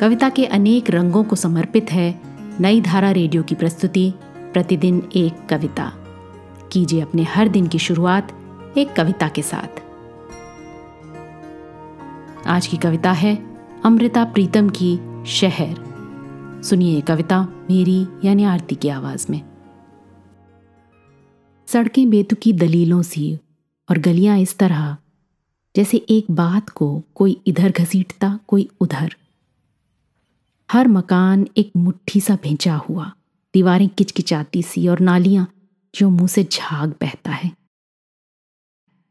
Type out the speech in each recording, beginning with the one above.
कविता के अनेक रंगों को समर्पित है नई धारा रेडियो की प्रस्तुति, प्रतिदिन एक कविता। कीजिए अपने हर दिन की शुरुआत एक कविता के साथ। आज की कविता है अमृता प्रीतम की शहर। सुनिए कविता मेरी यानी आरती की आवाज़ में। सड़कें बेतुकी दलीलों सी और गलियाँ इस तरह, जैसे एक बात को कोई इधर घसीटता, कोई उधर। हर मकान एक मुट्ठी सा भेंचा हुआ। दीवारें किचकिचाती सी और नालियाँ जो मुँह से झाग बहता है।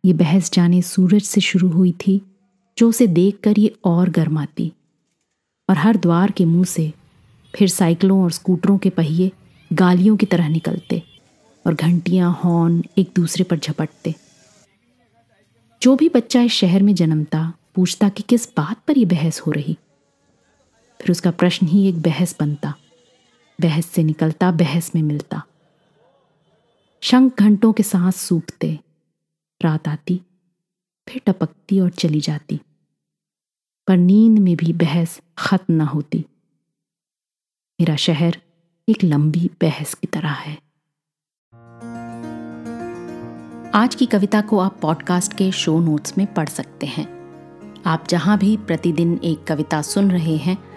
ये बहस जाने सूरज से शुरू हुई थी, जो उसे देखकर ये और गर्माती। और हर द्वार के मुँह से फिर साइकिलों और स्कूटरों के पहिए गालियों की तरह निकलते और घंटियाँ हॉर्न एक दूसरे पर झपटते। जो भी बच्चा इस शहर में जन्मता, पूछता कि किस बात पर यह बहस हो रही? फिर उसका प्रश्न ही एक बहस बनता। बहस से निकलता, बहस में मिलता। शंख घंटों के सांस सूखते। रात आती, फिर टपकती और चली जाती। पर नींद में भी बहस खत्म न होती। मेरा शहर एक लंबी बहस की तरह है। आज की कविता को आप पॉडकास्ट के शो नोट्स में पढ़ सकते हैं। आप जहाँ भी प्रतिदिन एक कविता सुन रहे हैं